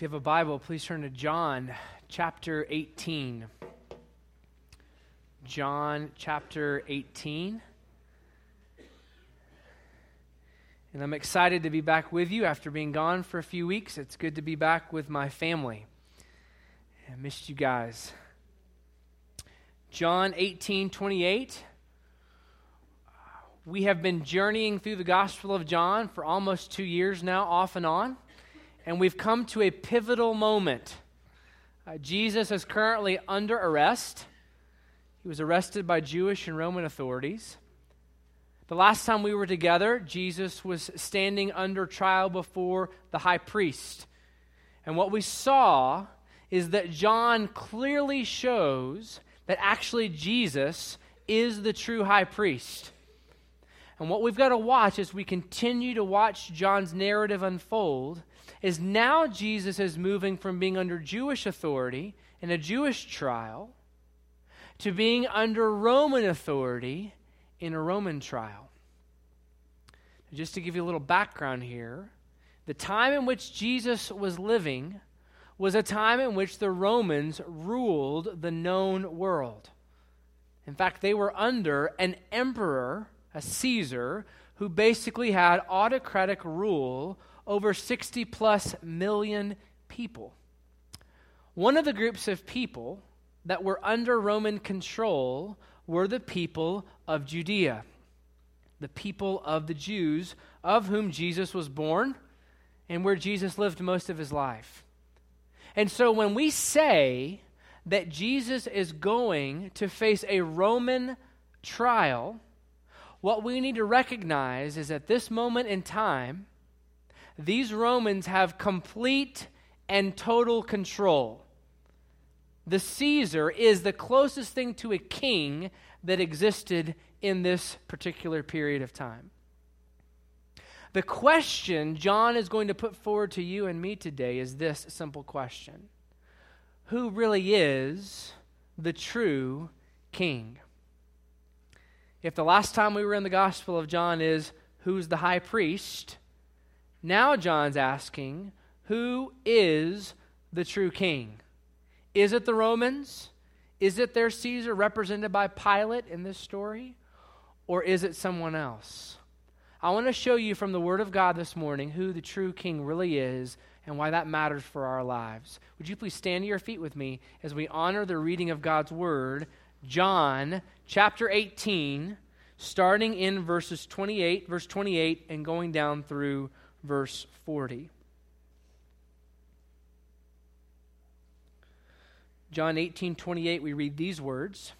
If you have a Bible, please turn to John chapter 18. John chapter 18. And I'm excited to be back with you after being gone for a few weeks. It's good to be back with my family. I missed you guys. John 18 28. We have been journeying through the Gospel of John for almost two years now, off and on, and we've come to a pivotal moment. Uh, Jesus is currently under arrest. He was arrested by Jewish and Roman authorities. The last time we were together, Jesus was standing under trial before the high priest. And what we saw is that John clearly shows that actually Jesus is the true high priest. And what we've got to watch as we continue to watch John's narrative unfold is now Jesus is moving from being under Jewish authority in a Jewish trial to being under Roman authority in a Roman trial. Just to give you a little background here, the time in which Jesus was living was a time in which the Romans ruled the known world. In fact, they were under an emperor a Caesar, who basically had autocratic rule over 60 plus million people. One of the groups of people that were under Roman control were the people of Judea, the people of the Jews, of whom Jesus was born and where Jesus lived most of his life. And so when we say that Jesus is going to face a Roman trial, what we need to recognize is at this moment in time, these Romans have complete and total control. The Caesar is the closest thing to a king that existed in this particular period of time. The question John is going to put forward to you and me today is this simple question Who really is the true king? If the last time we were in the Gospel of John is who's the high priest, now John's asking who is the true king? Is it the Romans? Is it their Caesar represented by Pilate in this story? Or is it someone else? I want to show you from the Word of God this morning who the true king really is and why that matters for our lives. Would you please stand to your feet with me as we honor the reading of God's Word John chapter 18, starting in verses 28, verse 28, and going down through verse 40. John 18, 28, we read these words.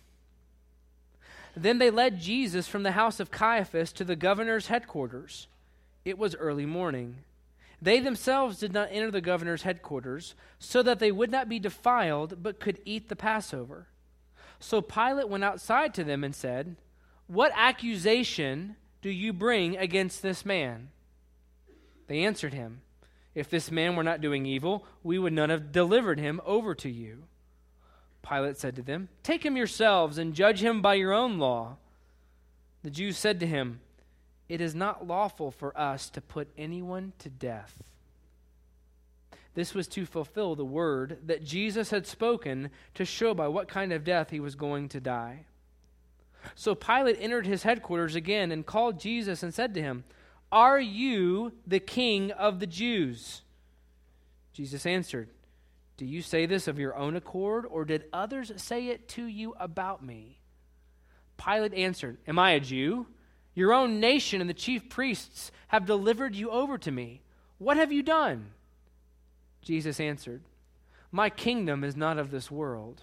Then they led Jesus from the house of Caiaphas to the governor's headquarters. It was early morning. They themselves did not enter the governor's headquarters, so that they would not be defiled, but could eat the Passover. So Pilate went outside to them and said, What accusation do you bring against this man? They answered him, If this man were not doing evil, we would not have delivered him over to you. Pilate said to them, Take him yourselves and judge him by your own law. The Jews said to him, It is not lawful for us to put anyone to death this was to fulfill the word that Jesus had spoken to show by what kind of death he was going to die. So Pilate entered his headquarters again and called Jesus and said to him, Are you the king of the Jews? Jesus answered, Do you say this of your own accord, or did others say it to you about me? Pilate answered, Am I a Jew? Your own nation and the chief priests have delivered you over to me. What have you done? Jesus answered, My kingdom is not of this world.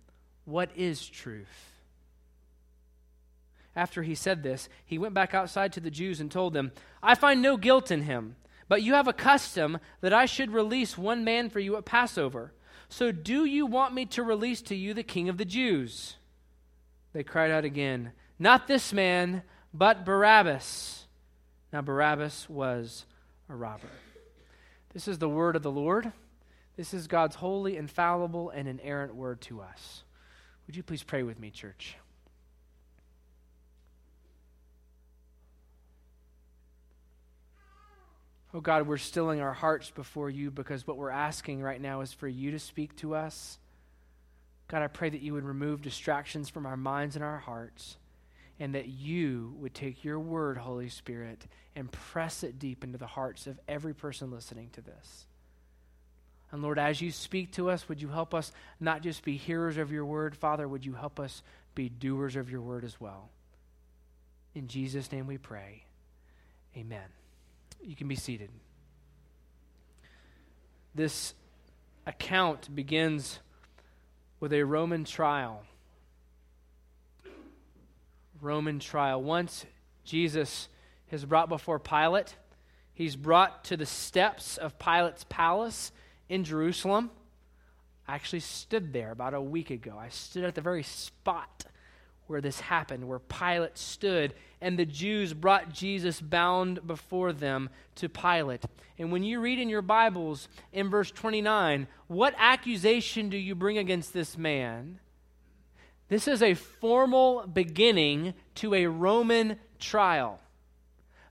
What is truth? After he said this, he went back outside to the Jews and told them, I find no guilt in him, But you have a custom that I should release one man for you at Passover. So do you want me to release to you the king of the Jews? They cried out again, Not this man, but Barabbas. Now, Barabbas was a robber. This is the word of the Lord. This is God's holy, infallible, and inerrant word to us. Would you please pray with me, church? Oh God, we're stilling our hearts before you because what we're asking right now is for you to speak to us. God, I pray that you would remove distractions from our minds and our hearts and that you would take your word, Holy Spirit, and press it deep into the hearts of every person listening to this. And Lord, as you speak to us, would you help us not just be hearers of your word, Father, would you help us be doers of your word as well? In Jesus' name we pray. Amen. You can be seated. This account begins with a Roman trial. Roman trial. Once Jesus is brought before Pilate, he's brought to the steps of Pilate's palace in Jerusalem. I actually stood there about a week ago. I stood at the very spot where this happened, where Pilate stood, and the Jews brought Jesus bound before them to Pilate. And when you read in your Bibles in verse 29, what accusation do you bring against this man? This is a formal beginning to a Roman trial.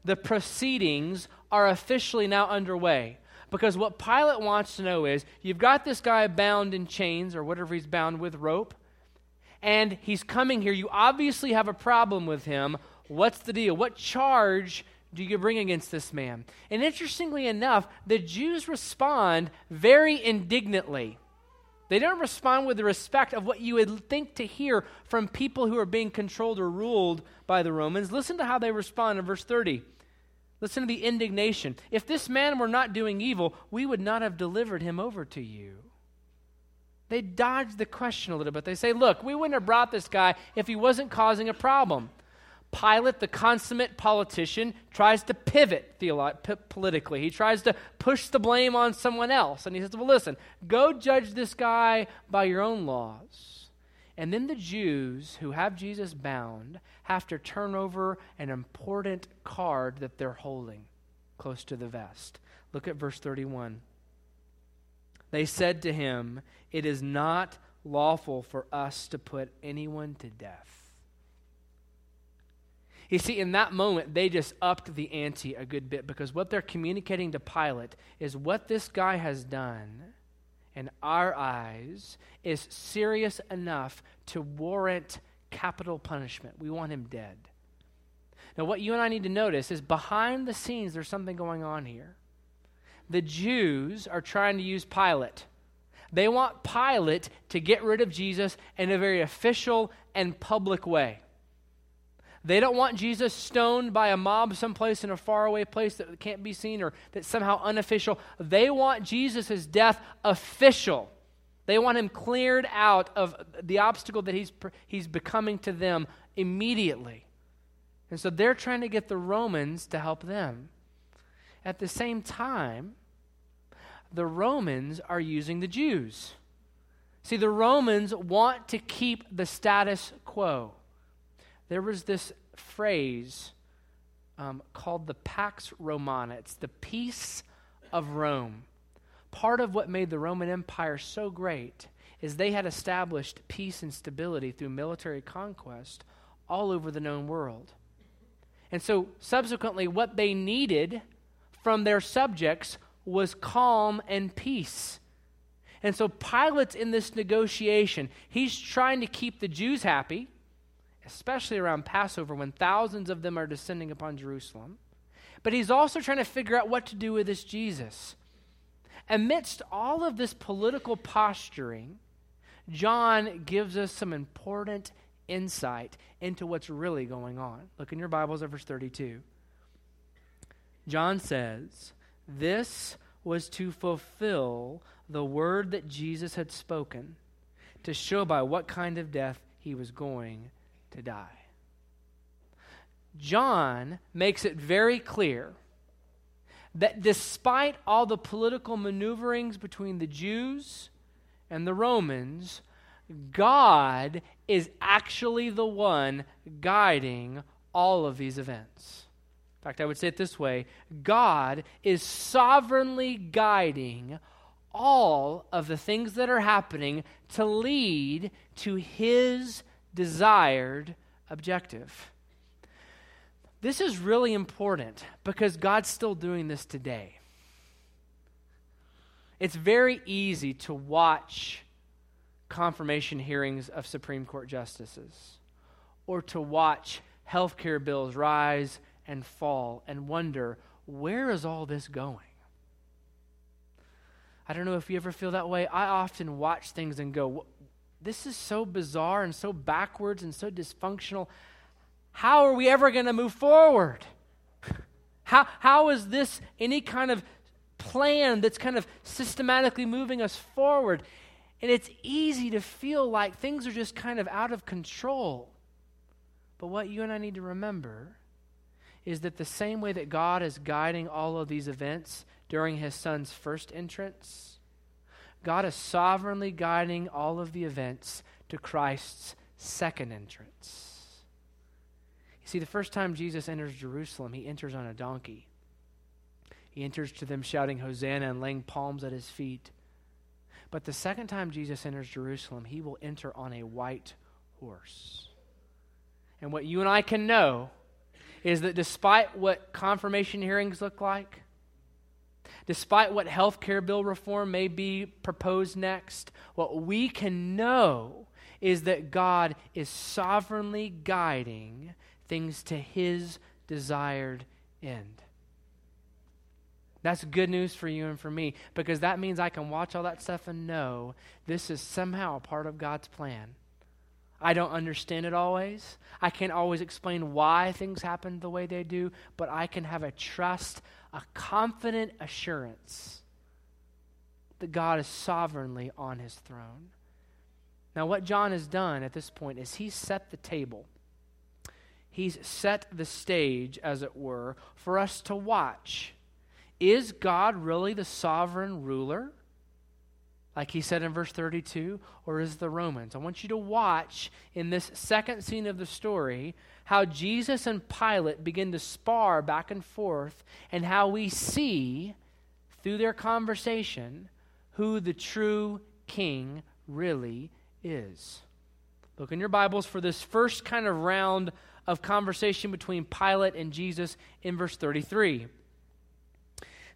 The proceedings are officially now underway. Because what Pilate wants to know is you've got this guy bound in chains or whatever he's bound with rope, and he's coming here. You obviously have a problem with him. What's the deal? What charge do you bring against this man? And interestingly enough, the Jews respond very indignantly. They don't respond with the respect of what you would think to hear from people who are being controlled or ruled by the Romans. Listen to how they respond in verse 30. Listen to the indignation. If this man were not doing evil, we would not have delivered him over to you. They dodge the question a little bit. They say, look, we wouldn't have brought this guy if he wasn't causing a problem. Pilate, the consummate politician, tries to pivot theolo- p- politically. He tries to push the blame on someone else. And he says, Well, listen, go judge this guy by your own laws. And then the Jews who have Jesus bound have to turn over an important card that they're holding close to the vest. Look at verse 31. They said to him, It is not lawful for us to put anyone to death. You see, in that moment, they just upped the ante a good bit because what they're communicating to Pilate is what this guy has done in our eyes is serious enough to warrant capital punishment. We want him dead. Now, what you and I need to notice is behind the scenes, there's something going on here. The Jews are trying to use Pilate. They want Pilate to get rid of Jesus in a very official and public way. They don't want Jesus stoned by a mob someplace in a faraway place that can't be seen or that's somehow unofficial. They want Jesus' death official. They want him cleared out of the obstacle that he's, he's becoming to them immediately. And so they're trying to get the Romans to help them. At the same time, the Romans are using the Jews. See, the Romans want to keep the status quo there was this phrase um, called the Pax Romana. It's the peace of Rome. Part of what made the Roman Empire so great is they had established peace and stability through military conquest all over the known world. And so, subsequently, what they needed from their subjects was calm and peace. And so, Pilate's in this negotiation. He's trying to keep the Jews happy especially around Passover when thousands of them are descending upon Jerusalem. But he's also trying to figure out what to do with this Jesus. Amidst all of this political posturing, John gives us some important insight into what's really going on. Look in your Bibles at verse 32. John says, This was to fulfill the word that Jesus had spoken, to show by what kind of death he was going to die. John makes it very clear that despite all the political maneuverings between the Jews and the Romans, God is actually the one guiding all of these events. In fact, I would say it this way God is sovereignly guiding all of the things that are happening to lead to his desired objective. This is really important because God's still doing this today. It's very easy to watch confirmation hearings of Supreme Court justices or to watch healthcare bills rise and fall and wonder where is all this going? I don't know if you ever feel that way. I often watch things and go, this is so bizarre and so backwards and so dysfunctional. How are we ever going to move forward? How, how is this any kind of plan that's kind of systematically moving us forward? And it's easy to feel like things are just kind of out of control. But what you and I need to remember is that the same way that God is guiding all of these events during his son's first entrance, God is sovereignly guiding all of the events to Christ's second entrance. You see, the first time Jesus enters Jerusalem, he enters on a donkey. He enters to them shouting Hosanna and laying palms at his feet. But the second time Jesus enters Jerusalem, he will enter on a white horse. And what you and I can know is that despite what confirmation hearings look like, despite what health care bill reform may be proposed next, what we can know is that God is sovereignly guiding things to his desired end. That's good news for you and for me because that means I can watch all that stuff and know this is somehow a part of God's plan. I don't understand it always. I can't always explain why things happen the way they do, but I can have a trust, a confident assurance that God is sovereignly on his throne. Now, what John has done at this point is he's set the table. He's set the stage, as it were, for us to watch is God really the sovereign ruler? Like he said in verse 32, or is the Romans? I want you to watch in this second scene of the story how Jesus and Pilate begin to spar back and forth, and how we see through their conversation who the true king really is. Look in your Bibles for this first kind of round of conversation between Pilate and Jesus in verse 33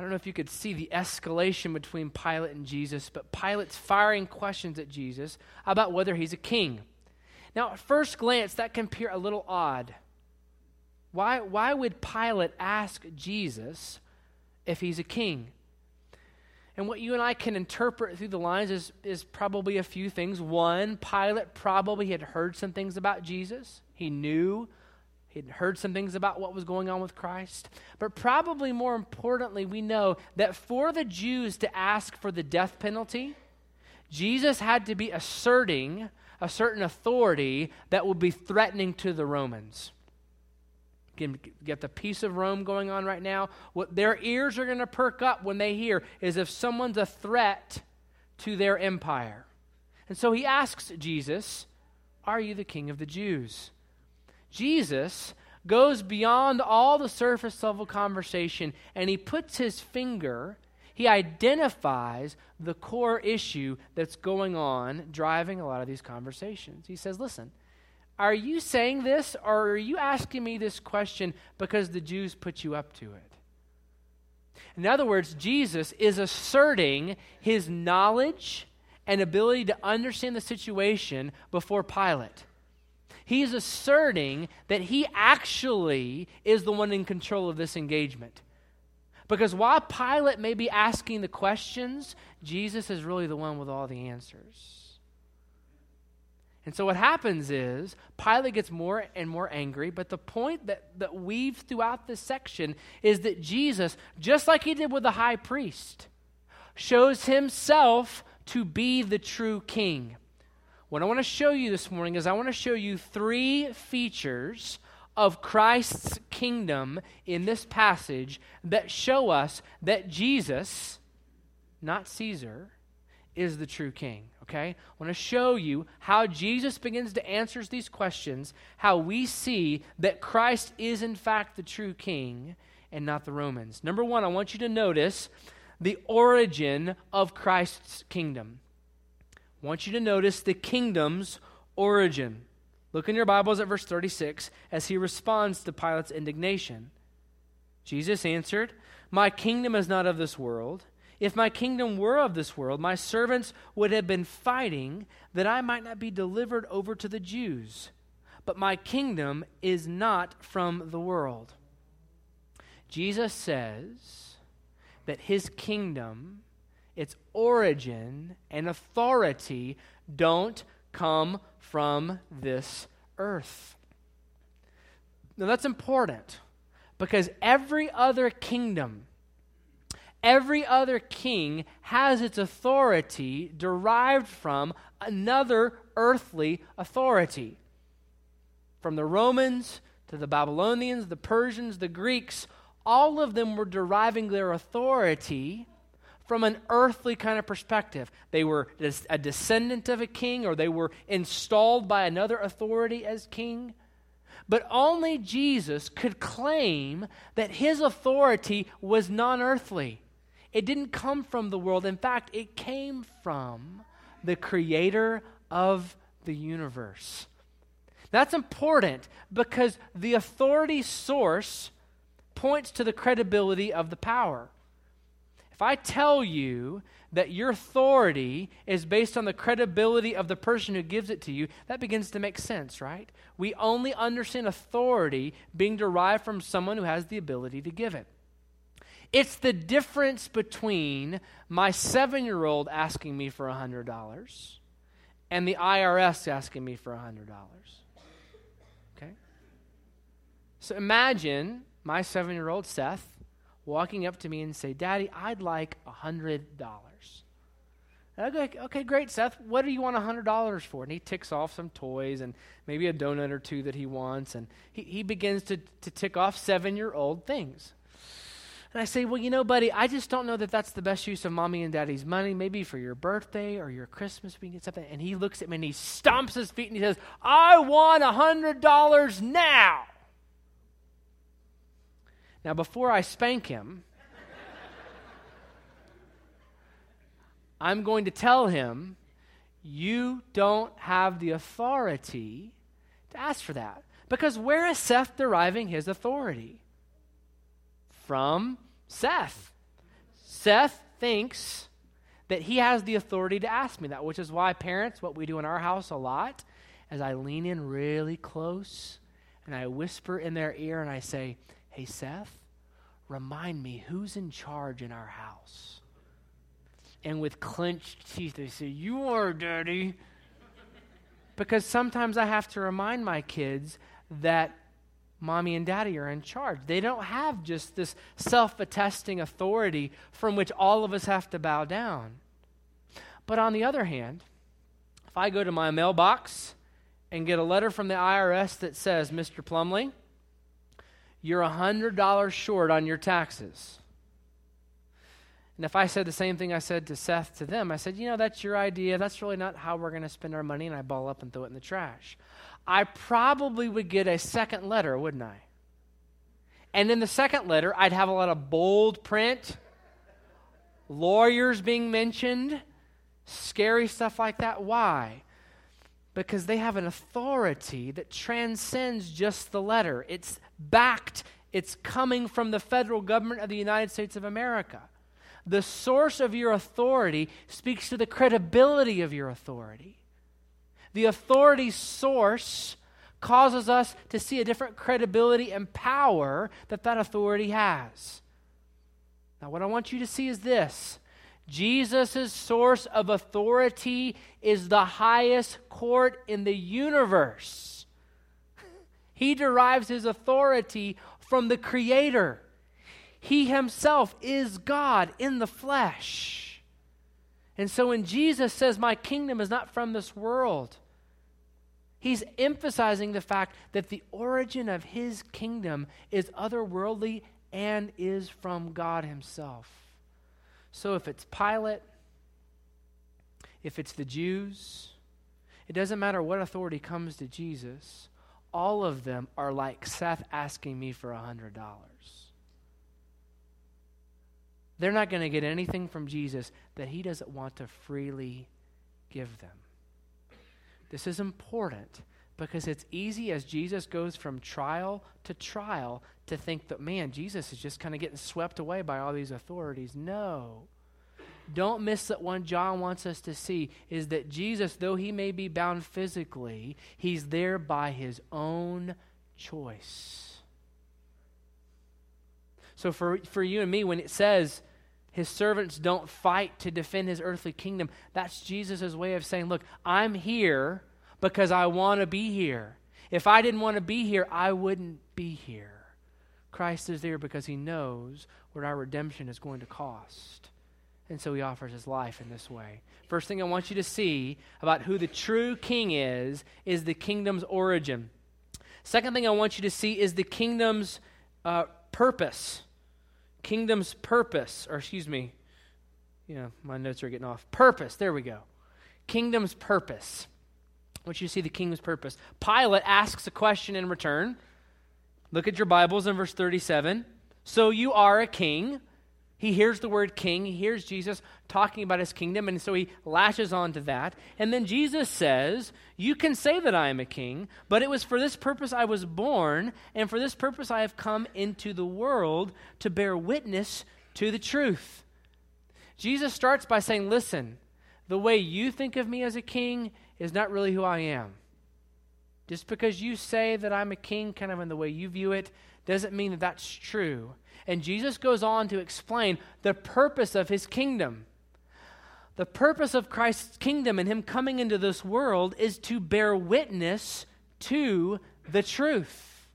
I don't know if you could see the escalation between Pilate and Jesus, but Pilate's firing questions at Jesus about whether he's a king. Now, at first glance, that can appear a little odd. Why, why would Pilate ask Jesus if he's a king? And what you and I can interpret through the lines is, is probably a few things. One, Pilate probably had heard some things about Jesus. He knew He'd heard some things about what was going on with Christ. But probably more importantly, we know that for the Jews to ask for the death penalty, Jesus had to be asserting a certain authority that would be threatening to the Romans. Get the peace of Rome going on right now. What their ears are going to perk up when they hear is if someone's a threat to their empire. And so he asks Jesus, Are you the king of the Jews? Jesus goes beyond all the surface level conversation and he puts his finger, he identifies the core issue that's going on, driving a lot of these conversations. He says, Listen, are you saying this or are you asking me this question because the Jews put you up to it? In other words, Jesus is asserting his knowledge and ability to understand the situation before Pilate. He's asserting that he actually is the one in control of this engagement. Because while Pilate may be asking the questions, Jesus is really the one with all the answers. And so what happens is Pilate gets more and more angry, but the point that, that weaves throughout this section is that Jesus, just like he did with the high priest, shows himself to be the true king. What I want to show you this morning is I want to show you three features of Christ's kingdom in this passage that show us that Jesus, not Caesar, is the true king. Okay? I want to show you how Jesus begins to answer these questions, how we see that Christ is in fact the true king and not the Romans. Number one, I want you to notice the origin of Christ's kingdom. Want you to notice the kingdom's origin. Look in your Bibles at verse 36 as he responds to Pilate's indignation. Jesus answered, My kingdom is not of this world. If my kingdom were of this world, my servants would have been fighting that I might not be delivered over to the Jews. But my kingdom is not from the world. Jesus says that his kingdom, its origin and authority, don't come from this earth. Now that's important because every other kingdom Every other king has its authority derived from another earthly authority. From the Romans to the Babylonians, the Persians, the Greeks, all of them were deriving their authority from an earthly kind of perspective. They were a descendant of a king or they were installed by another authority as king. But only Jesus could claim that his authority was non earthly. It didn't come from the world. In fact, it came from the creator of the universe. That's important because the authority source points to the credibility of the power. If I tell you that your authority is based on the credibility of the person who gives it to you, that begins to make sense, right? We only understand authority being derived from someone who has the ability to give it. It's the difference between my seven year old asking me for $100 and the IRS asking me for $100. Okay? So imagine my seven year old Seth walking up to me and say, Daddy, I'd like $100. I Okay, okay, great, Seth. What do you want $100 for? And he ticks off some toys and maybe a donut or two that he wants. And he, he begins to, to tick off seven year old things. And I say, Well, you know, buddy, I just don't know that that's the best use of mommy and daddy's money. Maybe for your birthday or your Christmas, we can get something. And he looks at me and he stomps his feet and he says, I want a $100 now. Now, before I spank him, I'm going to tell him, You don't have the authority to ask for that. Because where is Seth deriving his authority? from Seth. Seth thinks that he has the authority to ask me that, which is why, parents, what we do in our house a lot is I lean in really close and I whisper in their ear and I say, Hey, Seth, remind me who's in charge in our house. And with clenched teeth, they say, You are, Daddy. because sometimes I have to remind my kids that mommy and daddy are in charge. They don't have just this self attesting authority from which all of us have to bow down. But on the other hand, if I go to my mailbox and get a letter from the IRS that says, Mr. Plumley, you're $100 short on your taxes. And if I said the same thing I said to Seth to them, I said, you know, that's your idea. That's really not how we're going to spend our money. And I ball up and throw it in the trash. I probably would get a second letter, wouldn't I? And in the second letter, I'd have a lot of bold print, lawyers being mentioned, scary stuff like that. Why? Because they have an authority that transcends just the letter. It's backed, it's coming from the federal government of the United States of America. The source of your authority speaks to the credibility of your authority. The authority source causes us to see a different credibility and power that that authority has. Now, what I want you to see is this Jesus' source of authority is the highest court in the universe. He derives his authority from the Creator. He himself is God in the flesh. And so when Jesus says, My kingdom is not from this world, he's emphasizing the fact that the origin of his kingdom is otherworldly and is from God himself. So if it's Pilate, if it's the Jews, it doesn't matter what authority comes to Jesus, all of them are like Seth asking me for a $100. They're not going to get anything from Jesus that he doesn't want to freely give them. This is important because it's easy as Jesus goes from trial to trial to think that, man, Jesus is just kind of getting swept away by all these authorities. No. Don't miss that one John wants us to see is that Jesus, though he may be bound physically, he's there by his own choice. So for, for you and me, when it says his servants don't fight to defend his earthly kingdom, that's Jesus' way of saying, look, I'm here because I want to be here. If I didn't want to be here, I wouldn't be here. Christ is there because he knows what our redemption is going to cost. And so he offers his life in this way. First thing I want you to see about who the true king is, is the kingdom's origin. Second thing I want you to see is the kingdom's uh, purpose. Kingdom's purpose, or excuse me, yeah, my notes are getting off. Purpose, there we go. Kingdom's purpose. Want you to see the king's purpose. Pilate asks a question in return. Look at your Bibles in verse 37. So you are a king. He hears the word king. He hears Jesus talking about his kingdom, and so he lashes on to that. And then Jesus says, You can say that I am a king, but it was for this purpose I was born, and for this purpose I have come into the world to bear witness to the truth. Jesus starts by saying, Listen, the way you think of me as a king is not really who I am. Just because you say that I'm a king, kind of in the way you view it, doesn't mean that that's true. And Jesus goes on to explain the purpose of his kingdom. The purpose of Christ's kingdom and him coming into this world is to bear witness to the truth.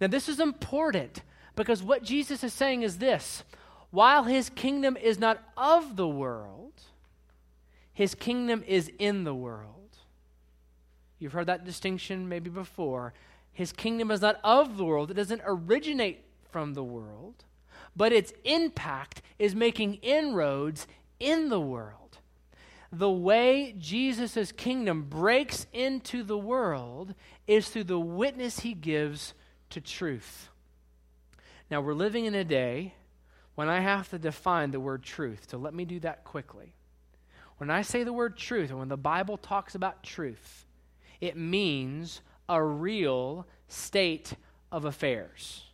Now, this is important because what Jesus is saying is this while his kingdom is not of the world, his kingdom is in the world. You've heard that distinction maybe before. His kingdom is not of the world, it doesn't originate from the world, but its impact is making inroads in the world. The way Jesus' kingdom breaks into the world is through the witness he gives to truth. Now, we're living in a day when I have to define the word truth, so let me do that quickly. When I say the word truth, and when the Bible talks about truth, it means a real state of affairs.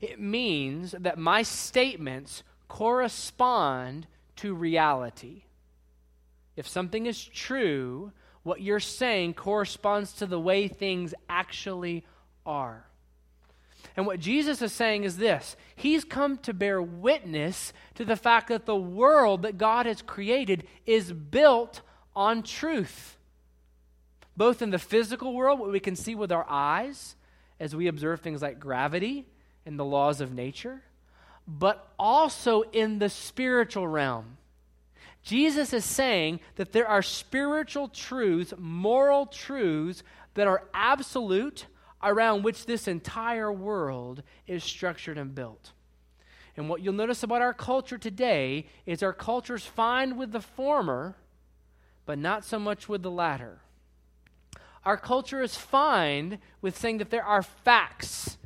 It means that my statements correspond to reality. If something is true, what you're saying corresponds to the way things actually are. And what Jesus is saying is this He's come to bear witness to the fact that the world that God has created is built on truth. Both in the physical world, what we can see with our eyes as we observe things like gravity and the laws of nature, but also in the spiritual realm. Jesus is saying that there are spiritual truths, moral truths that are absolute around which this entire world is structured and built. And what you'll notice about our culture today is our culture's fine with the former, but not so much with the latter. Our culture is fine with saying that there are facts,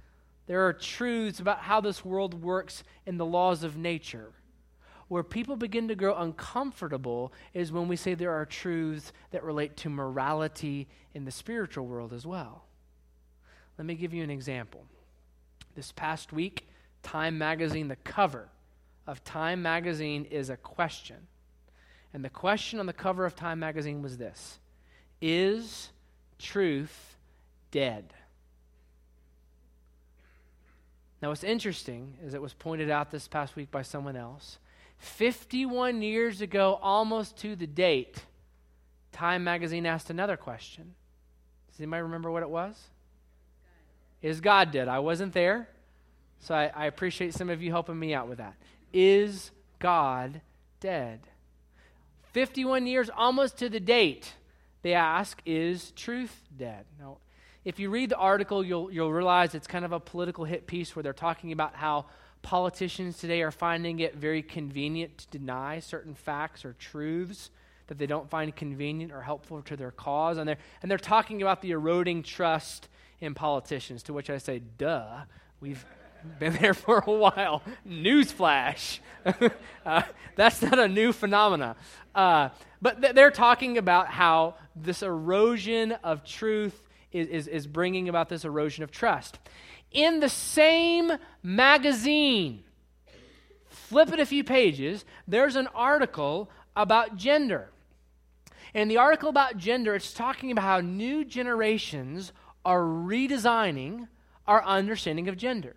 there are truths about how this world works in the laws of nature. Where people begin to grow uncomfortable is when we say there are truths that relate to morality in the spiritual world as well. Let me give you an example. This past week, Time Magazine, the cover of Time Magazine is a question. And the question on the cover of Time Magazine was this Is truth dead? Now, what's interesting is it was pointed out this past week by someone else. 51 years ago, almost to the date, Time magazine asked another question. Does anybody remember what it was? Is God dead? I wasn't there, so I, I appreciate some of you helping me out with that. Is God dead? 51 years, almost to the date, they ask, Is truth dead? Now, if you read the article, you'll, you'll realize it's kind of a political hit piece where they're talking about how politicians today are finding it very convenient to deny certain facts or truths that they don't find convenient or helpful to their cause. And they're, and they're talking about the eroding trust in politicians, to which I say, duh, we've been there for a while. Newsflash. uh, that's not a new phenomena. Uh, but th- they're talking about how this erosion of truth is, is, is bringing about this erosion of trust. In the same magazine, flip it a few pages, there's an article about gender. And the article about gender, it's talking about how new generations are redesigning our understanding of gender.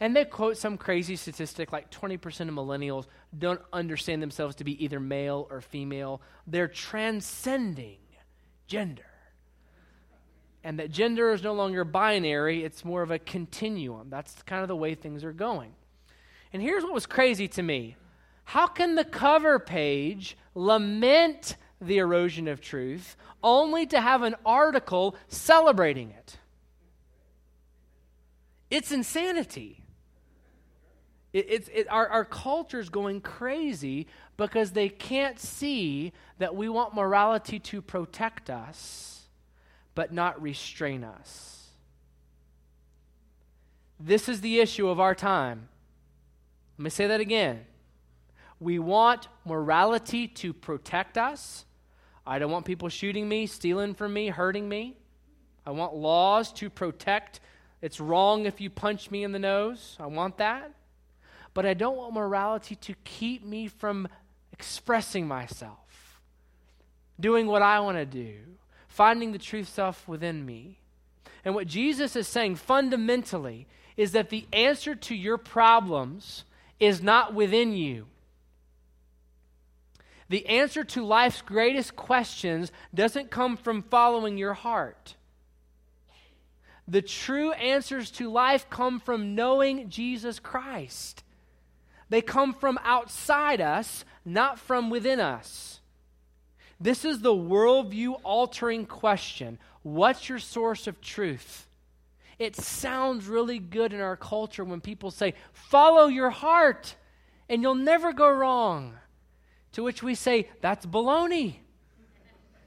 And they quote some crazy statistic like 20% of millennials don't understand themselves to be either male or female. They're transcending gender. And that gender is no longer binary, it's more of a continuum. That's kind of the way things are going. And here's what was crazy to me how can the cover page lament the erosion of truth only to have an article celebrating it? It's insanity. It, it's, it, our, our culture's going crazy because they can't see that we want morality to protect us, but not restrain us. This is the issue of our time. Let me say that again. We want morality to protect us. I don't want people shooting me, stealing from me, hurting me. I want laws to protect. It's wrong if you punch me in the nose. I want that but I don't want morality to keep me from expressing myself, doing what I want to do, finding the true self within me. And what Jesus is saying fundamentally is that the answer to your problems is not within you. The answer to life's greatest questions doesn't come from following your heart. The true answers to life come from knowing Jesus Christ. They come from outside us, not from within us. This is the worldview altering question What's your source of truth? It sounds really good in our culture when people say, Follow your heart and you'll never go wrong. To which we say, That's baloney.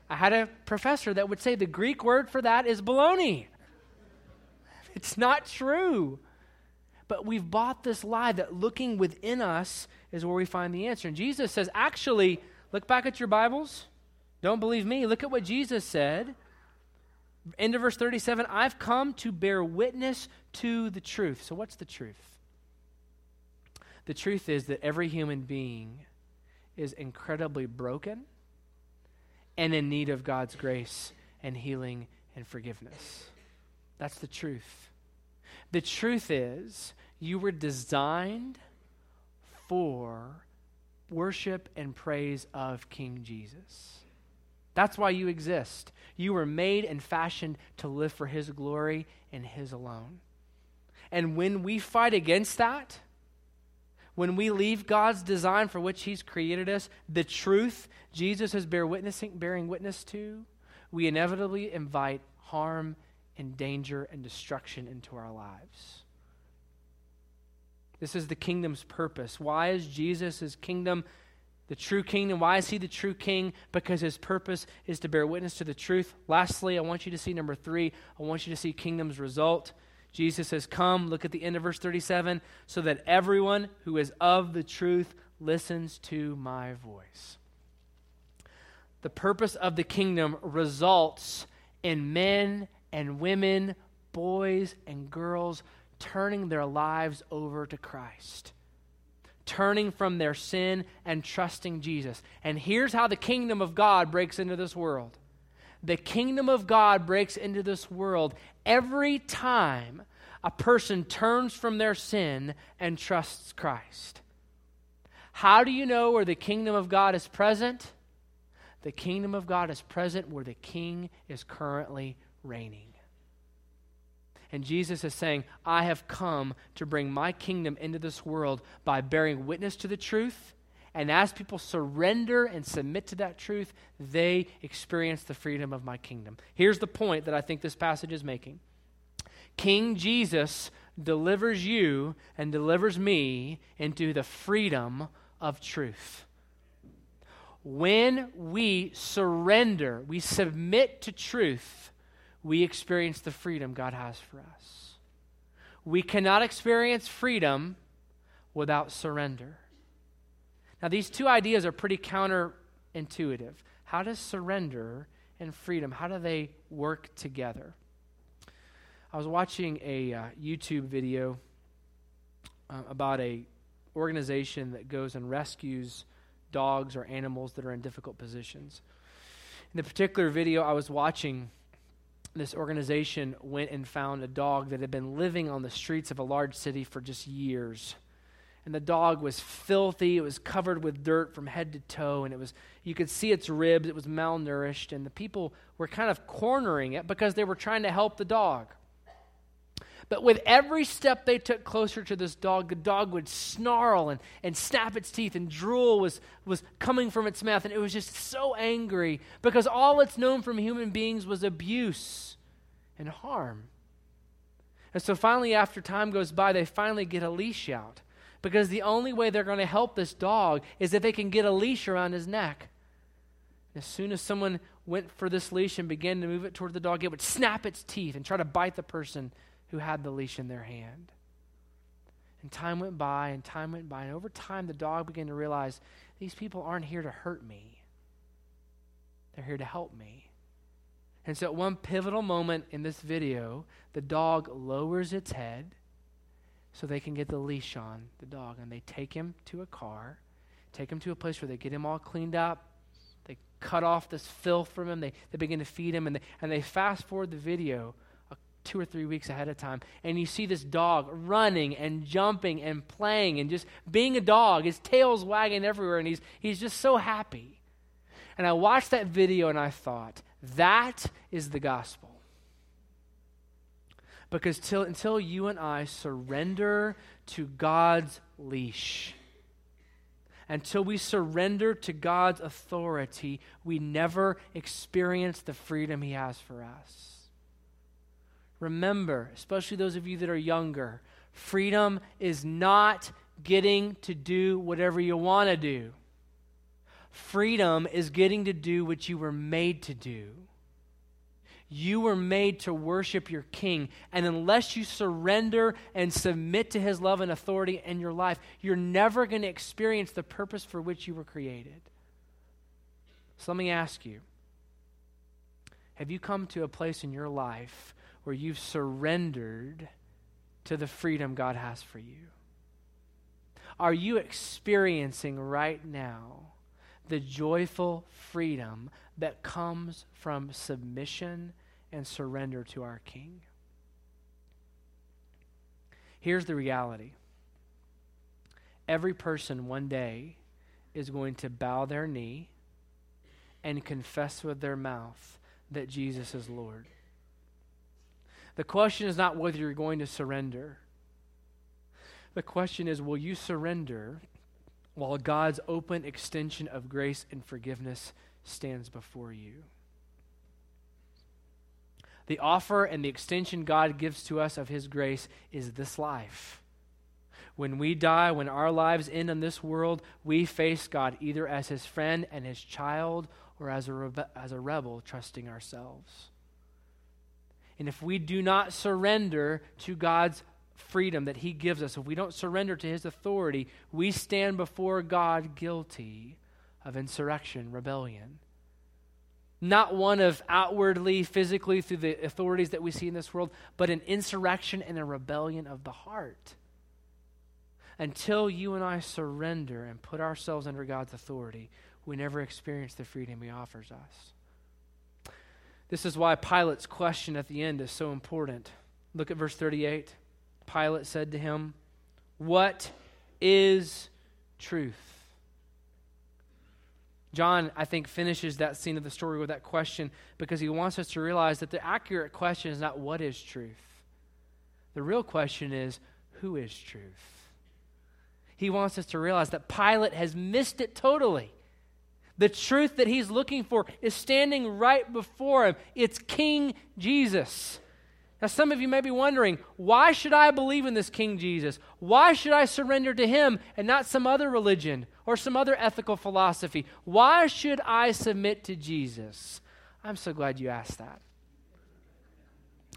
I had a professor that would say the Greek word for that is baloney. It's not true. But we've bought this lie that looking within us is where we find the answer. And Jesus says, actually, look back at your Bibles. Don't believe me. Look at what Jesus said. End of verse 37 I've come to bear witness to the truth. So, what's the truth? The truth is that every human being is incredibly broken and in need of God's grace and healing and forgiveness. That's the truth. The truth is, you were designed for worship and praise of King Jesus. That's why you exist. You were made and fashioned to live for His glory and His alone. And when we fight against that, when we leave God's design for which He's created us, the truth Jesus is bear witnessing, bearing witness to, we inevitably invite harm and danger and destruction into our lives. This is the kingdom's purpose. Why is Jesus' kingdom the true kingdom? Why is he the true king? Because his purpose is to bear witness to the truth. Lastly, I want you to see number three, I want you to see kingdom's result. Jesus has come, look at the end of verse 37, so that everyone who is of the truth listens to my voice. The purpose of the kingdom results in men and women, boys and girls turning their lives over to Christ, turning from their sin and trusting Jesus. And here's how the kingdom of God breaks into this world the kingdom of God breaks into this world every time a person turns from their sin and trusts Christ. How do you know where the kingdom of God is present? The kingdom of God is present where the king is currently reigning. And Jesus is saying, I have come to bring my kingdom into this world by bearing witness to the truth. And as people surrender and submit to that truth, they experience the freedom of my kingdom. Here's the point that I think this passage is making King Jesus delivers you and delivers me into the freedom of truth. When we surrender, we submit to truth, we experience the freedom God has for us. We cannot experience freedom without surrender. Now, these two ideas are pretty counterintuitive. How does surrender and freedom, how do they work together? I was watching a uh, YouTube video uh, about a organization that goes and rescues dogs or animals that are in difficult positions. In the particular video I was watching, this organization went and found a dog that had been living on the streets of a large city for just years. And the dog was filthy. It was covered with dirt from head to toe, and it was you could see its ribs. It was malnourished, and the people were kind of cornering it because they were trying to help the dog. But with every step they took closer to this dog, the dog would snarl and, and snap its teeth, and drool was, was coming from its mouth. And it was just so angry because all it's known from human beings was abuse and harm. And so finally, after time goes by, they finally get a leash out because the only way they're going to help this dog is if they can get a leash around his neck. As soon as someone went for this leash and began to move it toward the dog, it would snap its teeth and try to bite the person who had the leash in their hand. And time went by, and time went by, and over time the dog began to realize these people aren't here to hurt me, they're here to help me. And so, at one pivotal moment in this video, the dog lowers its head so they can get the leash on the dog. And they take him to a car, take him to a place where they get him all cleaned up. They cut off this filth from him. They, they begin to feed him. And they, and they fast forward the video uh, two or three weeks ahead of time, and you see this dog running and jumping and playing and just being a dog. His tail's wagging everywhere, and he's, he's just so happy. And I watched that video and I thought, that is the gospel. Because till, until you and I surrender to God's leash, until we surrender to God's authority, we never experience the freedom He has for us. Remember, especially those of you that are younger, freedom is not getting to do whatever you want to do. Freedom is getting to do what you were made to do. You were made to worship your king. And unless you surrender and submit to his love and authority in your life, you're never going to experience the purpose for which you were created. So let me ask you have you come to a place in your life where you've surrendered to the freedom God has for you? Are you experiencing right now the joyful freedom that comes from submission and surrender to our King? Here's the reality every person one day is going to bow their knee and confess with their mouth that Jesus is Lord. The question is not whether you're going to surrender. The question is, will you surrender while God's open extension of grace and forgiveness stands before you? The offer and the extension God gives to us of His grace is this life. When we die, when our lives end in this world, we face God either as His friend and His child or as a, rebe- as a rebel trusting ourselves. And if we do not surrender to God's freedom that He gives us, if we don't surrender to His authority, we stand before God guilty of insurrection, rebellion. Not one of outwardly, physically, through the authorities that we see in this world, but an insurrection and a rebellion of the heart. Until you and I surrender and put ourselves under God's authority, we never experience the freedom He offers us. This is why Pilate's question at the end is so important. Look at verse 38. Pilate said to him, What is truth? John, I think, finishes that scene of the story with that question because he wants us to realize that the accurate question is not what is truth. The real question is who is truth? He wants us to realize that Pilate has missed it totally. The truth that he's looking for is standing right before him. It's King Jesus. Now, some of you may be wondering, why should I believe in this King Jesus? Why should I surrender to him and not some other religion or some other ethical philosophy? Why should I submit to Jesus? I'm so glad you asked that.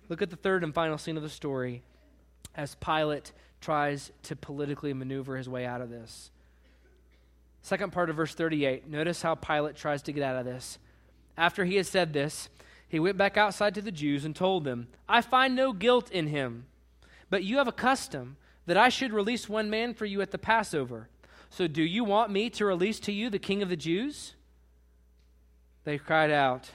Look at the third and final scene of the story as Pilate tries to politically maneuver his way out of this. Second part of verse 38. Notice how Pilate tries to get out of this. After he has said this, he went back outside to the Jews and told them, I find no guilt in him, but you have a custom that I should release one man for you at the Passover. So do you want me to release to you the king of the Jews? They cried out,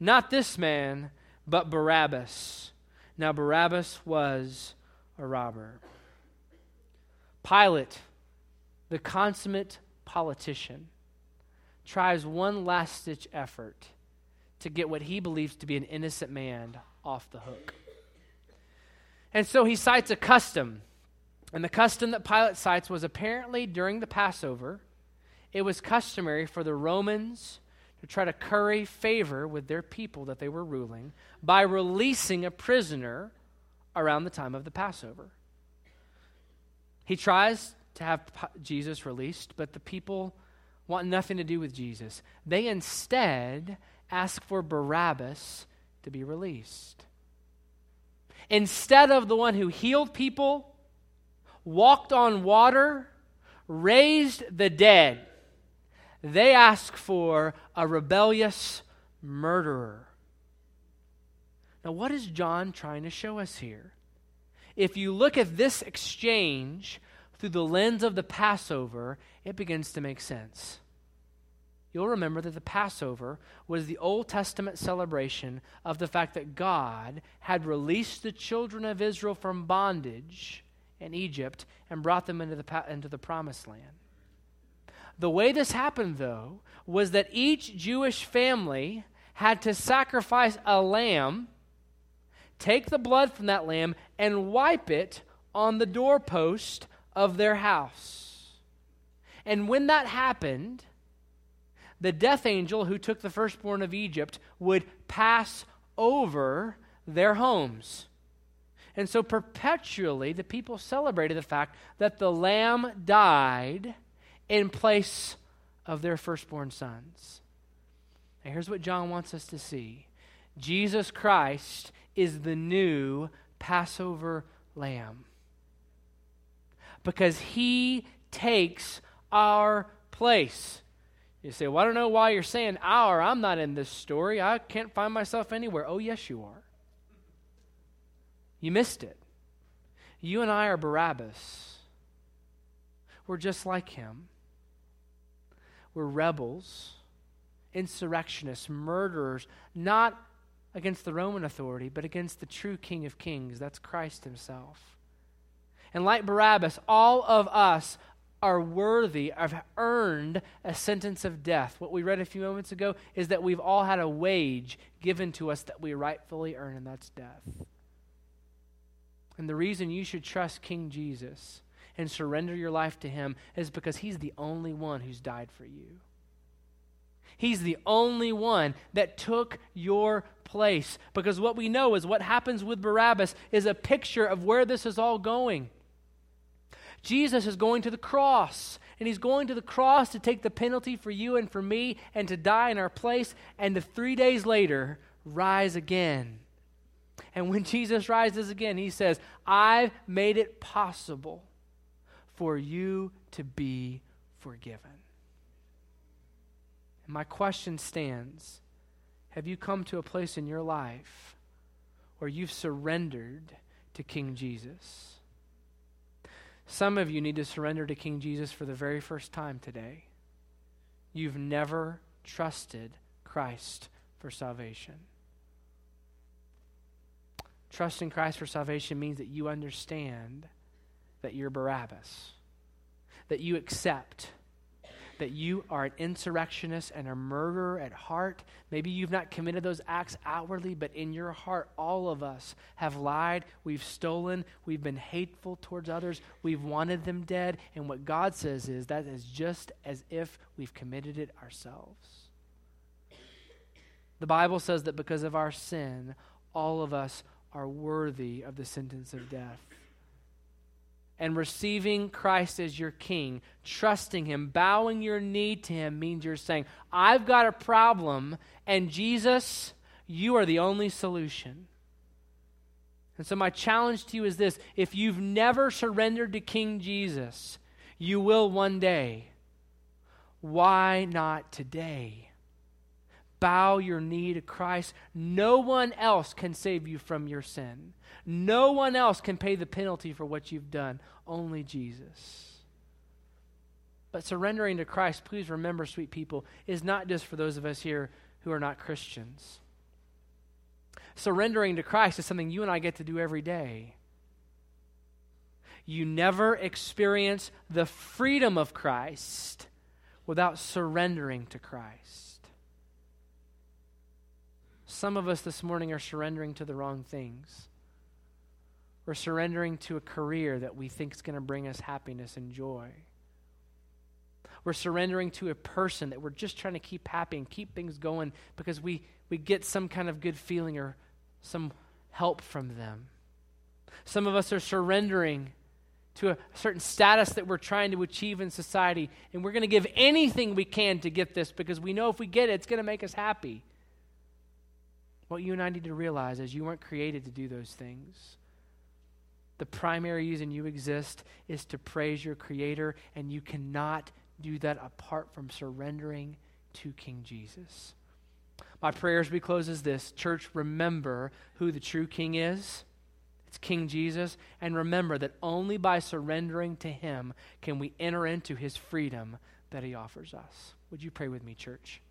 Not this man, but Barabbas. Now Barabbas was a robber. Pilate, the consummate politician tries one last ditch effort to get what he believes to be an innocent man off the hook. And so he cites a custom. And the custom that Pilate cites was apparently during the Passover, it was customary for the Romans to try to curry favor with their people that they were ruling by releasing a prisoner around the time of the Passover. He tries to have Jesus released, but the people want nothing to do with Jesus. They instead ask for Barabbas to be released. Instead of the one who healed people, walked on water, raised the dead, they ask for a rebellious murderer. Now, what is John trying to show us here? If you look at this exchange, through the lens of the Passover, it begins to make sense. You'll remember that the Passover was the Old Testament celebration of the fact that God had released the children of Israel from bondage in Egypt and brought them into the, into the promised land. The way this happened, though, was that each Jewish family had to sacrifice a lamb, take the blood from that lamb, and wipe it on the doorpost of their house. And when that happened, the death angel who took the firstborn of Egypt would pass over their homes. And so perpetually the people celebrated the fact that the lamb died in place of their firstborn sons. Here's what John wants us to see Jesus Christ is the new Passover lamb because he takes our place. You say, Well, I don't know why you're saying our. I'm not in this story. I can't find myself anywhere. Oh, yes, you are. You missed it. You and I are Barabbas. We're just like him. We're rebels, insurrectionists, murderers, not against the Roman authority, but against the true King of Kings. That's Christ Himself. And like Barabbas, all of us are worthy of earned a sentence of death. What we read a few moments ago is that we've all had a wage given to us that we rightfully earn, and that's death. And the reason you should trust King Jesus and surrender your life to him is because he's the only one who's died for you. He's the only one that took your place. Because what we know is what happens with Barabbas is a picture of where this is all going. Jesus is going to the cross, and he's going to the cross to take the penalty for you and for me and to die in our place, and to three days later rise again. And when Jesus rises again, he says, I've made it possible for you to be forgiven. And my question stands Have you come to a place in your life where you've surrendered to King Jesus? Some of you need to surrender to King Jesus for the very first time today. You've never trusted Christ for salvation. Trusting Christ for salvation means that you understand that you're Barabbas, that you accept that you are an insurrectionist and a murderer at heart. Maybe you've not committed those acts outwardly, but in your heart, all of us have lied, we've stolen, we've been hateful towards others, we've wanted them dead. And what God says is that is just as if we've committed it ourselves. The Bible says that because of our sin, all of us are worthy of the sentence of death and receiving Christ as your king, trusting him, bowing your knee to him means you're saying, I've got a problem, and Jesus, you are the only solution. And so, my challenge to you is this if you've never surrendered to King Jesus, you will one day. Why not today? Bow your knee to Christ. No one else can save you from your sin. No one else can pay the penalty for what you've done, only Jesus. But surrendering to Christ, please remember, sweet people, is not just for those of us here who are not Christians. Surrendering to Christ is something you and I get to do every day. You never experience the freedom of Christ without surrendering to Christ. Some of us this morning are surrendering to the wrong things. We're surrendering to a career that we think is going to bring us happiness and joy. We're surrendering to a person that we're just trying to keep happy and keep things going because we, we get some kind of good feeling or some help from them. Some of us are surrendering to a certain status that we're trying to achieve in society, and we're going to give anything we can to get this because we know if we get it, it's going to make us happy. What you and I need to realize is you weren't created to do those things. The primary reason you exist is to praise your Creator, and you cannot do that apart from surrendering to King Jesus. My prayer as we close is this Church, remember who the true King is. It's King Jesus. And remember that only by surrendering to Him can we enter into His freedom that He offers us. Would you pray with me, church?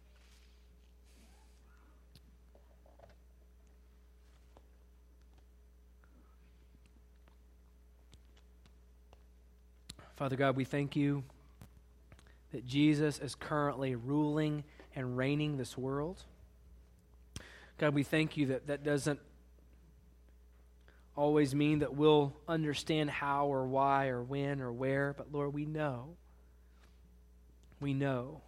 Father God, we thank you that Jesus is currently ruling and reigning this world. God, we thank you that that doesn't always mean that we'll understand how or why or when or where, but Lord, we know, we know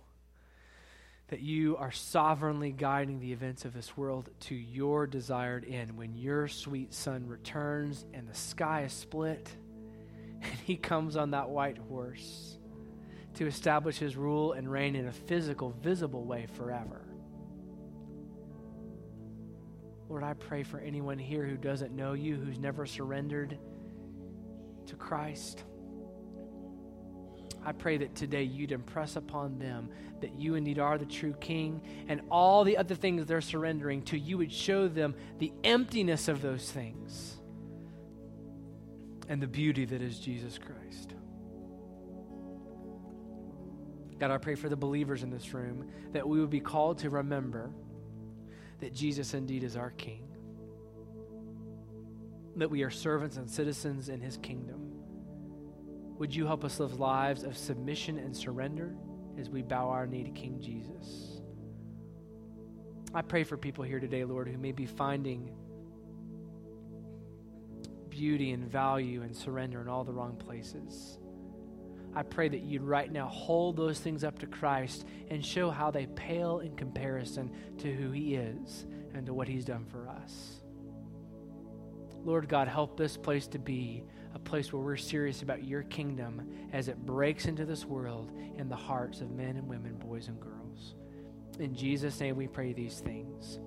that you are sovereignly guiding the events of this world to your desired end. When your sweet Son returns and the sky is split and he comes on that white horse to establish his rule and reign in a physical, visible way forever. Lord, I pray for anyone here who doesn't know you, who's never surrendered to Christ. I pray that today you'd impress upon them that you indeed are the true King and all the other things they're surrendering to, you would show them the emptiness of those things and the beauty that is Jesus Christ. God, I pray for the believers in this room that we would be called to remember that Jesus indeed is our King, that we are servants and citizens in his kingdom. Would you help us live lives of submission and surrender as we bow our knee to King Jesus? I pray for people here today, Lord, who may be finding beauty and value and surrender in all the wrong places. I pray that you'd right now hold those things up to Christ and show how they pale in comparison to who He is and to what He's done for us. Lord God, help this place to be a place where we're serious about your kingdom as it breaks into this world in the hearts of men and women, boys and girls. In Jesus' name we pray these things.